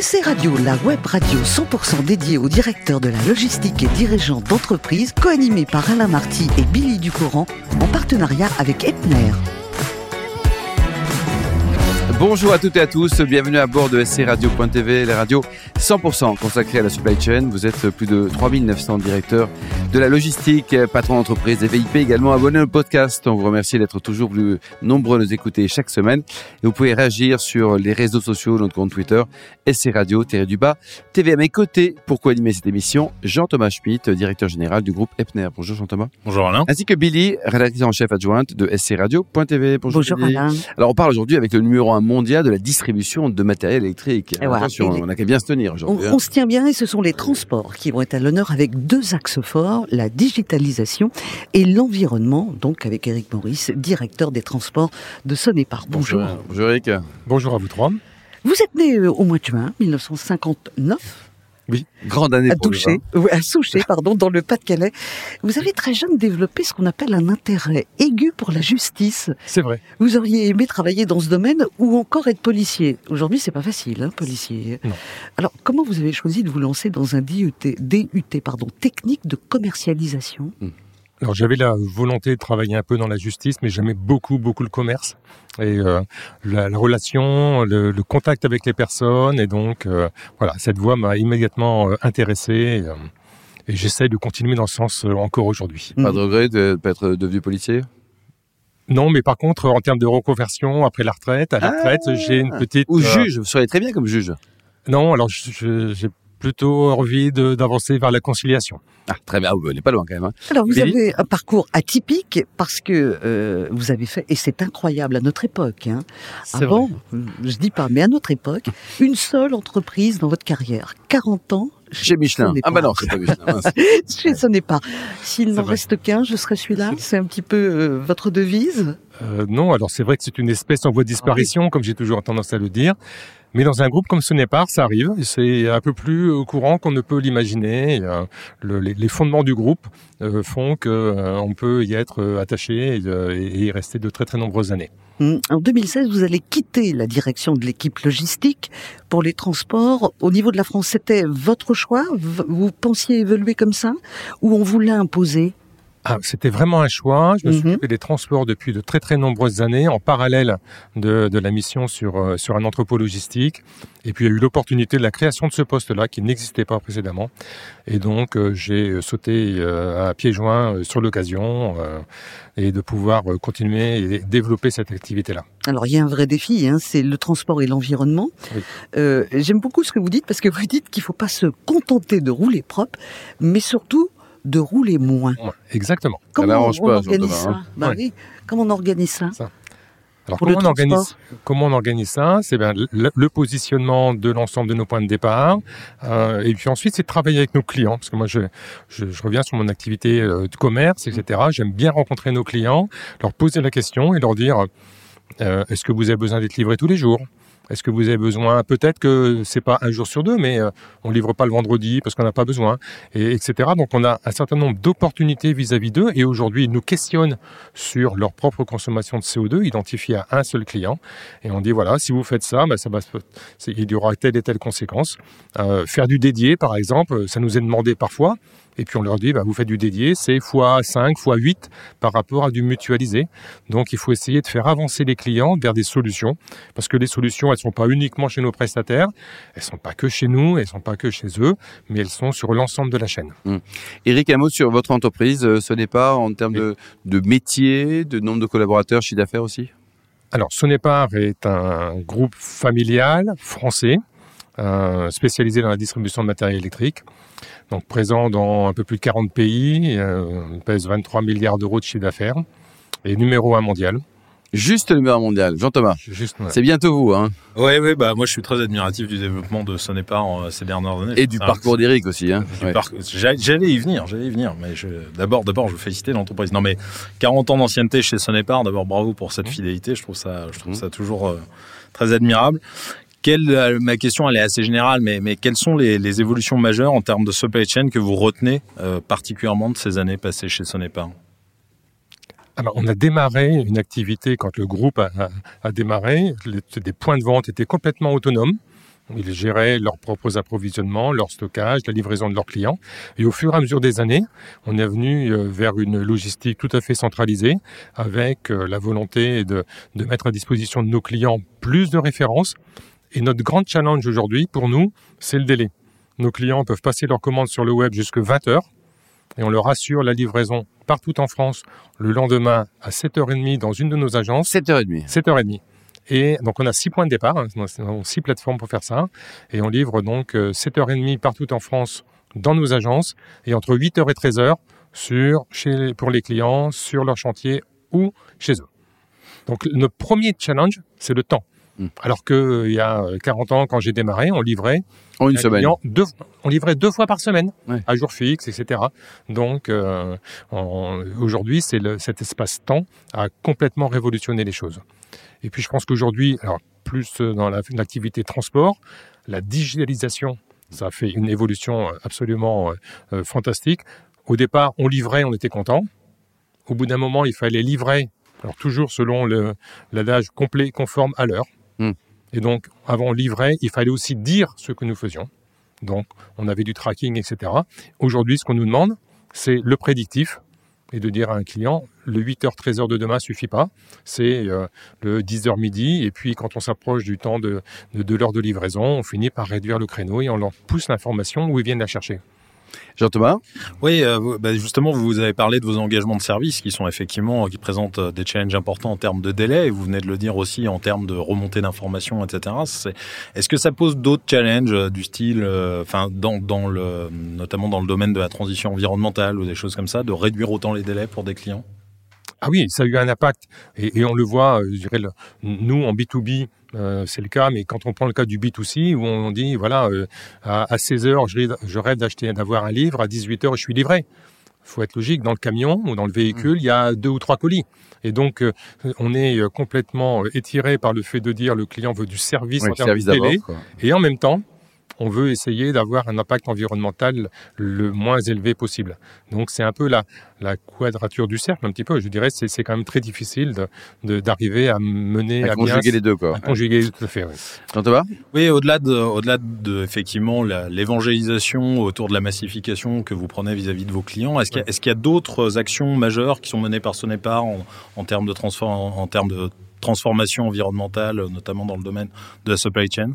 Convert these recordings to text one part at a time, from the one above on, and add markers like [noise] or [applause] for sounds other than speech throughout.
SC Radio, la web radio 100% dédiée aux directeurs de la logistique et dirigeants d'entreprise, co-animée par Alain Marty et Billy Ducourant, en partenariat avec Epner. Bonjour à toutes et à tous, bienvenue à bord de scradio.tv, la radio 100% consacrée à la supply chain. Vous êtes plus de 3900 directeurs de la logistique, patrons d'entreprise et VIP également abonnés au podcast. On vous remercie d'être toujours plus nombreux à nous écouter chaque semaine. Et vous pouvez réagir sur les réseaux sociaux, notre compte Twitter, SC Radio, du bas, TV à mes côtés. Pour co-animer cette émission, Jean-Thomas Schmitt, directeur général du groupe Epner. Bonjour Jean-Thomas. Bonjour Alain. Ainsi que Billy, rédactrice en chef adjointe de scradio.tv. Bonjour, Bonjour Alain. Alors on parle aujourd'hui avec le numéro 1 mondial de la distribution de matériel électrique. Attention, on n'a qu'à bien se tenir aujourd'hui. On, hein. on, se tient bien et ce sont les transports qui vont être à l'honneur avec deux axes forts, la digitalisation et l'environnement, donc avec Eric Maurice, directeur des transports de Sonépar. Bonjour. Bonjour, Bonjour Eric. Bonjour à vous trois. Vous êtes né euh, au mois de juin 1959 oui, grande année à toucher, à Souchet, pardon, dans le Pas-de-Calais. Vous avez très jeune développé ce qu'on appelle un intérêt aigu pour la justice. C'est vrai. Vous auriez aimé travailler dans ce domaine ou encore être policier? Aujourd'hui, c'est pas facile, hein, policier. Non. Alors, comment vous avez choisi de vous lancer dans un DUT, DUT pardon, technique de commercialisation? Hmm. Alors j'avais la volonté de travailler un peu dans la justice, mais j'aimais beaucoup, beaucoup le commerce et euh, la, la, relation, le, le, contact avec les personnes. Et donc euh, voilà, cette voie m'a immédiatement euh, intéressé. Et, euh, et j'essaie de continuer dans ce sens euh, encore aujourd'hui. Pas de regret de ne être devenu policier? Non, mais par contre, en termes de reconversion après la retraite, à la retraite, ah, j'ai une petite. Ou juge, vous seriez très bien comme juge. Non, alors j'ai plutôt envie d'avancer vers la conciliation. Ah, très bien, vous n'êtes pas loin quand même. Hein. Alors vous avez un parcours atypique parce que euh, vous avez fait, et c'est incroyable à notre époque, hein, avant, vrai. je dis pas, mais à notre époque, une seule entreprise dans votre carrière, 40 ans. Chez Michelin. Ah bah non, c'est pas Michelin. chez [laughs] Sonépar. S'il n'en reste qu'un, je serai celui-là. C'est un petit peu euh, votre devise euh, Non, alors c'est vrai que c'est une espèce en voie de disparition, comme j'ai toujours tendance à le dire. Mais dans un groupe comme Sonépar, ça arrive. C'est un peu plus euh, courant qu'on ne peut l'imaginer. Euh, le, les, fondements du groupe font qu'on peut y être attaché et, et, y rester de très très nombreuses années. Hum, en 2016, vous allez quitter la direction de l'équipe logistique pour les transports. Au niveau de la France, c'était votre choix? Vous pensiez évoluer comme ça? Ou on vous l'a imposé? Ah, C'était vraiment un choix. Je me suis -hmm. occupé des transports depuis de très très nombreuses années, en parallèle de, de la mission sur, euh, sur un entrepôt logistique. Et puis il y a eu l'opportunité de la création de ce poste-là qui n'existait pas précédemment. Et donc euh, j'ai sauté euh, à pieds joints euh, sur l'occasion et de pouvoir continuer et développer cette activité-là. Alors il y a un vrai défi, hein, c'est le transport et l'environnement. Oui. J'aime beaucoup ce que vous dites parce que vous dites qu'il ne faut pas se contenter de rouler propre, mais surtout de rouler moins. Exactement. Comment on, pas, organise ça hein. bah, oui. Comment on organise ça, ça. Alors, comment on, organise, comment on organise ça? C'est bien le, le, positionnement de l'ensemble de nos points de départ. Euh, et puis ensuite, c'est de travailler avec nos clients. Parce que moi, je, je, je reviens sur mon activité euh, de commerce, etc. J'aime bien rencontrer nos clients, leur poser la question et leur dire euh, est-ce que vous avez besoin d'être livré tous les jours? Est-ce que vous avez besoin? Peut-être que c'est pas un jour sur deux, mais euh, on livre pas le vendredi parce qu'on n'a pas besoin, et etc. Donc on a un certain nombre d'opportunités vis-à-vis d'eux, et aujourd'hui ils nous questionnent sur leur propre consommation de CO2 identifiée à un seul client, et on dit voilà si vous faites ça, va, il y aura telle et telle conséquence. Euh, faire du dédié par exemple, ça nous est demandé parfois. Et puis on leur dit, bah, vous faites du dédié, c'est x5, x8 par rapport à du mutualisé. Donc il faut essayer de faire avancer les clients vers des solutions, parce que les solutions, elles sont pas uniquement chez nos prestataires, elles sont pas que chez nous, elles sont pas que chez eux, mais elles sont sur l'ensemble de la chaîne. Mmh. Eric, un mot sur votre entreprise, ce n'est pas en termes de métier, de nombre de collaborateurs, chiffre d'affaires aussi? Alors, Sonépar est un groupe familial français, euh, spécialisé dans la distribution de matériel électrique donc présent dans un peu plus de 40 pays, euh, pèse 23 milliards d'euros de chiffre d'affaires et numéro un mondial. Juste le numéro mondial, Jean-Thomas. Ouais. C'est bientôt vous, hein Oui, oui, bah moi je suis très admiratif du développement de Sonépar euh, ces dernières années. Et du parcours d'Éric aussi, hein. Ouais. Par... J'allais y venir, j'allais y venir, mais je... d'abord, d'abord, je veux féliciter l'entreprise. Non, mais 40 ans d'ancienneté chez Sonépar, d'abord bravo pour cette fidélité. Je trouve ça, je trouve mmh. ça toujours euh, très admirable. Euh, ma question elle est assez générale, mais, mais quelles sont les, évolutions majeures en termes de supply chain que vous retenez euh, particulièrement de ces années passées chez Sonépar alors, on a démarré une activité quand le groupe a, démarré. Les, des points de vente étaient complètement autonomes. Ils géraient leurs propres approvisionnements, leur stockage, la livraison de leurs clients. Et au fur et à mesure des années, on est venu euh, vers une logistique tout à fait centralisée, avec la volonté de mettre à disposition de nos clients plus de références. Et notre grand challenge aujourd'hui, pour nous, c'est le délai. Nos clients peuvent passer leurs commandes sur le web jusqu'à 20 heures et on leur assure la livraison partout en France le lendemain à 7h30 dans une de nos agences. 7h30. 7h30. Et donc on a six points de départ, hein, six plateformes pour faire ça, et on livre donc 7h30 euh, partout en France dans nos agences, et entre 8h et 13h sur, chez, pour les clients, sur leur chantier ou chez eux. Donc notre premier challenge, c'est le temps. Hmm. Alors qu'il euh, y a 40 ans, quand j'ai démarré, on livrait en une semaine. Deux, on livrait deux fois par semaine, à jour fixe, etc. Donc euh, aujourd'hui, c'est cet espace-temps a complètement révolutionné les choses. Et puis je pense qu'aujourd'hui, alors plus dans l'activité transport, la digitalisation, ça a fait une évolution absolument euh, fantastique. Au départ, on livrait, on était content. Au bout d'un moment, il fallait livrer, alors toujours selon l'adage complet, conforme à l'heure. Hmm. Et donc, avant on livrait, il fallait aussi dire ce que nous faisions. Donc, on avait du tracking, etc. Aujourd'hui, ce qu'on nous demande, c'est le prédictif, et de dire à un client, le 8h, 13h de demain suffit pas, c'est euh, le 10h midi, et puis quand on s'approche du temps de, de l'heure de livraison, on finit par réduire le créneau et on leur pousse l'information où ils viennent la chercher. Jean-Thomas Oui, euh, bah, justement, vous avez parlé de vos engagements de service qui sont effectivement, qui présentent euh, des challenges importants en termes de délai, et vous venez de le dire aussi en termes de remontée d'informations, etc. Est-ce que ça pose d'autres challenges euh, du style, enfin, dans, dans le, notamment dans le domaine de la transition environnementale ou des choses comme ça, de réduire autant les délais pour des clients? Ah oui, ça a eu un impact. Et, on le voit, je dirais, nous, en B2B, euh, c'est le cas, mais quand on prend le cas du B2C, où on dit, voilà, euh, à, 16 heures, je, rêve d'acheter, d'avoir un livre, à 18 heures, je suis livré. Il faut être logique, dans le camion ou dans le véhicule, il y a deux ou trois colis. Et donc, euh, on est complètement étiré par le fait de dire le client veut du service en termes de télé. Et en même temps, on veut essayer d'avoir un impact environnemental le moins élevé possible. Donc c'est un peu la, la quadrature du cercle, un petit peu. Je dirais c'est c'est quand même très difficile d'arriver de, à mener à, conjuguer les deux quoi. À conjuguer tout à fait. Oui. va Oui, au-delà de au-delà de effectivement l'évangélisation autour de la massification que vous prenez vis-à-vis de vos clients, est-ce qu'il y a, a d'autres actions majeures qui sont menées par Sonepar en, en termes de transform, en termes de transformation environnementale, notamment dans le domaine de la supply chain?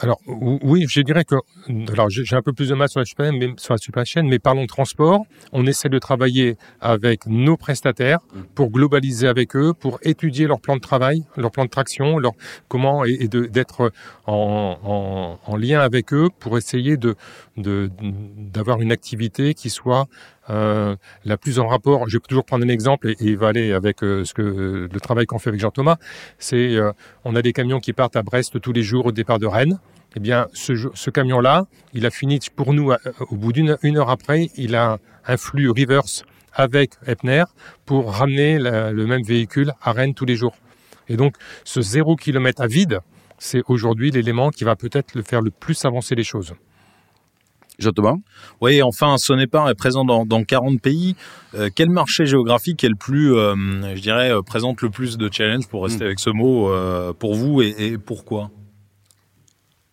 Alors oui, je dirais que alors j'ai un peu plus de mal sur la supply chain, mais parlons de transport. On essaie de travailler avec nos prestataires pour globaliser avec eux, pour étudier leur plan de travail, leur plan de traction, leur comment et, d'être en, en, lien avec eux pour essayer de d'avoir une activité qui soit euh, la plus en rapport. Je vais toujours prendre un exemple et, il va aller avec euh, ce que le travail qu'on fait avec Jean Thomas. C'est euh, on a des camions qui partent à Brest tous les jours au départ de Rennes. Eh bien, ce, ce camion-là, il a fini pour nous au bout d'une une heure après, il a un flux reverse avec Epner pour ramener le même véhicule à Rennes tous les jours. Et donc, ce zéro kilomètre à vide, c'est aujourd'hui l'élément qui va peut-être le faire le plus avancer les choses. Jean-Thomas Oui, enfin, Sonépar est présent dans, dans 40 pays. Euh, quel marché géographique est le plus, euh, je dirais, euh, présente le plus de challenges, pour rester hmm. avec ce mot, pour vous et, et, pourquoi?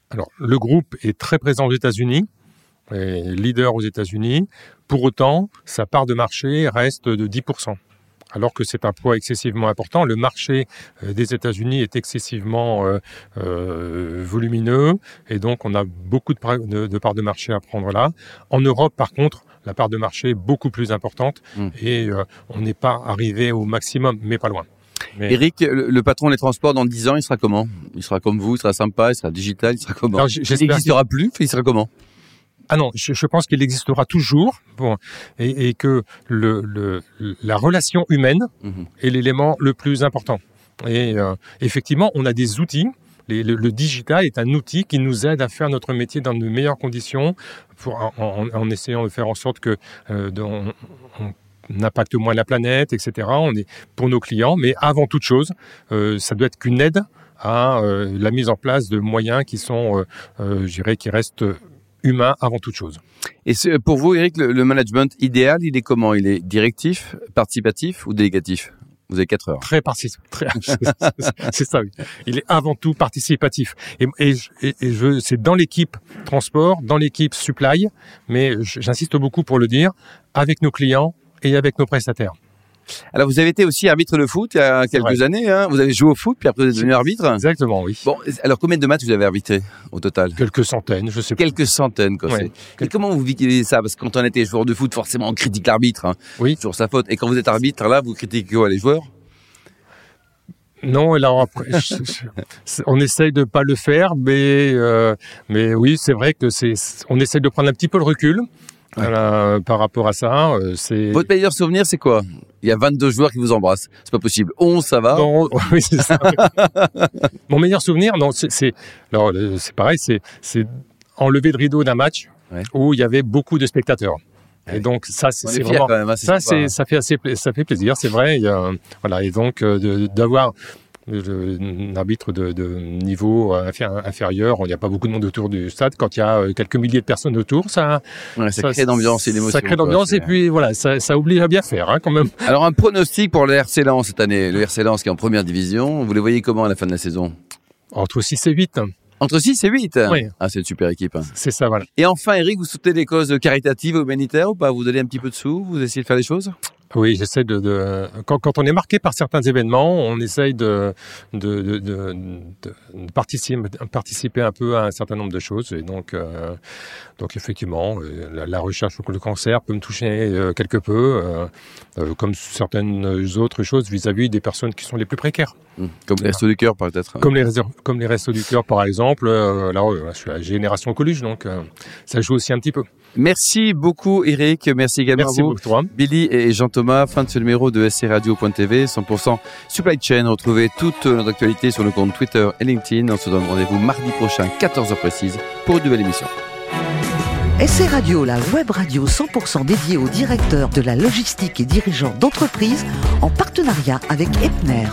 Alors, le groupe est très présent aux États-Unis, leader aux États-Unis. Pour autant, sa part de marché reste de 10% alors que c'est un poids excessivement important. Le marché euh, des États-Unis est excessivement euh, euh, volumineux et donc on a beaucoup de, de, parts de marché à prendre là. En Europe, par contre, la part de marché est beaucoup plus importante hmm. et on n'est pas arrivé au maximum, mais pas loin. Eric, le, patron des transports dans 10 ans, il sera comment? Il sera comme vous, il sera sympa, il sera digital, il sera comment? Il n'existera plus, il sera comment? Ah non, je, pense qu'il existera toujours, bon, et, que le, la relation humaine mhm. est l'élément le plus important. Et euh, effectivement, on a des outils. le, digital est un outil qui nous aide à faire notre métier dans de meilleures conditions, pour, en, essayant de faire en sorte que euh, on, impacte moins la planète, etc. On est pour nos clients, mais avant toute chose, euh, ça doit être qu'une aide à la mise en place de moyens qui sont, je dirais, qui restent humain avant toute chose. Et pour vous, Eric, le, management idéal, il est comment? Il est directif, participatif ou délégatif Vous avez 4 heures. Très participatif. [laughs] c'est ça, oui. Il est avant tout participatif. Et, et, et je, c'est dans l'équipe transport, dans l'équipe supply, mais j'insiste beaucoup pour le dire, avec nos clients et avec nos prestataires. Alors, vous avez été aussi arbitre de foot il y a quelques années. Hein vous avez joué au foot, puis après vous êtes devenu arbitre. Exactement, oui. Bon, alors combien de matchs vous avez arbitré au total? Quelques centaines, je sais pas. Quelques centaines, quoi. Et comment vous vivez ça? Parce que quand on était joueur de foot, forcément, on critique l'arbitre. Hein, oui. Sur sa faute. Et quand vous êtes arbitre, là, vous critiquez quoi Les joueurs? Non, alors après, [laughs] on essaye de pas le faire, mais euh, mais oui, c'est vrai que c'est, on essaye de prendre un petit peu le recul. Par rapport à ça, euh, c'est. Votre meilleur souvenir, c'est quoi? Il y a 22 joueurs qui vous embrassent. C'est pas possible. 11, ça va? Non, [laughs] oui, c'est ça. [laughs] Mon meilleur souvenir, non, c'est, alors c'est pareil, c'est, enlever le rideau d'un match où il y avait beaucoup de spectateurs. Et donc ça, c'est vraiment hein, ça, c'est ça fait assez ça fait plaisir, c'est vrai. A, voilà, et donc euh, d'avoir arbitre de, de, niveau inférieur, il n'y a pas beaucoup de monde autour du stade. Quand il y a euh, quelques milliers de personnes autour, ça, ouais, ça, crée d'ambiance et d'émotion. Ça crée d'ambiance et puis voilà, ça, ça, oblige à bien faire hein, quand même. Alors un pronostic pour le RC Lens cette année, le RC Lens qui est en première division, vous les voyez comment à la fin de la saison? Entre 6 et 8. Entre 6 et 8 Oui. Ah, c'est une super équipe. Hein. C'est ça, voilà. Et enfin, Eric, vous soutenez des causes caritatives ou humanitaires ou pas? Vous donnez un petit peu de sous? Vous essayez de faire des choses? Oui, j'essaie de, de quand, quand, on est marqué par certains événements, on essaye de, de, de, de, de participer, participer, un peu à un certain nombre de choses. Et donc, euh, donc effectivement, euh, la, la, recherche contre le cancer peut me toucher euh, quelque peu, euh, euh, comme certaines autres choses vis-à-vis des personnes qui sont les plus précaires. Mmh. Comme les restos du cœur, peut-être. Comme les, comme les restos du cœur, par exemple. là, je suis à la génération Coluche, donc ça joue aussi un petit peu. Merci beaucoup Eric, merci également merci à vous. Beaucoup, Billy et Jean-Thomas, fin de ce numéro de scradio.tv, 100% supply chain. Retrouvez toute notre actualité sur nos comptes Twitter et LinkedIn. On se donne rendez-vous mardi prochain, 14h précise, pour une nouvelle émission. SC Radio, la web radio 100% dédiée aux directeurs de la logistique et dirigeants d'entreprise en partenariat avec Epner.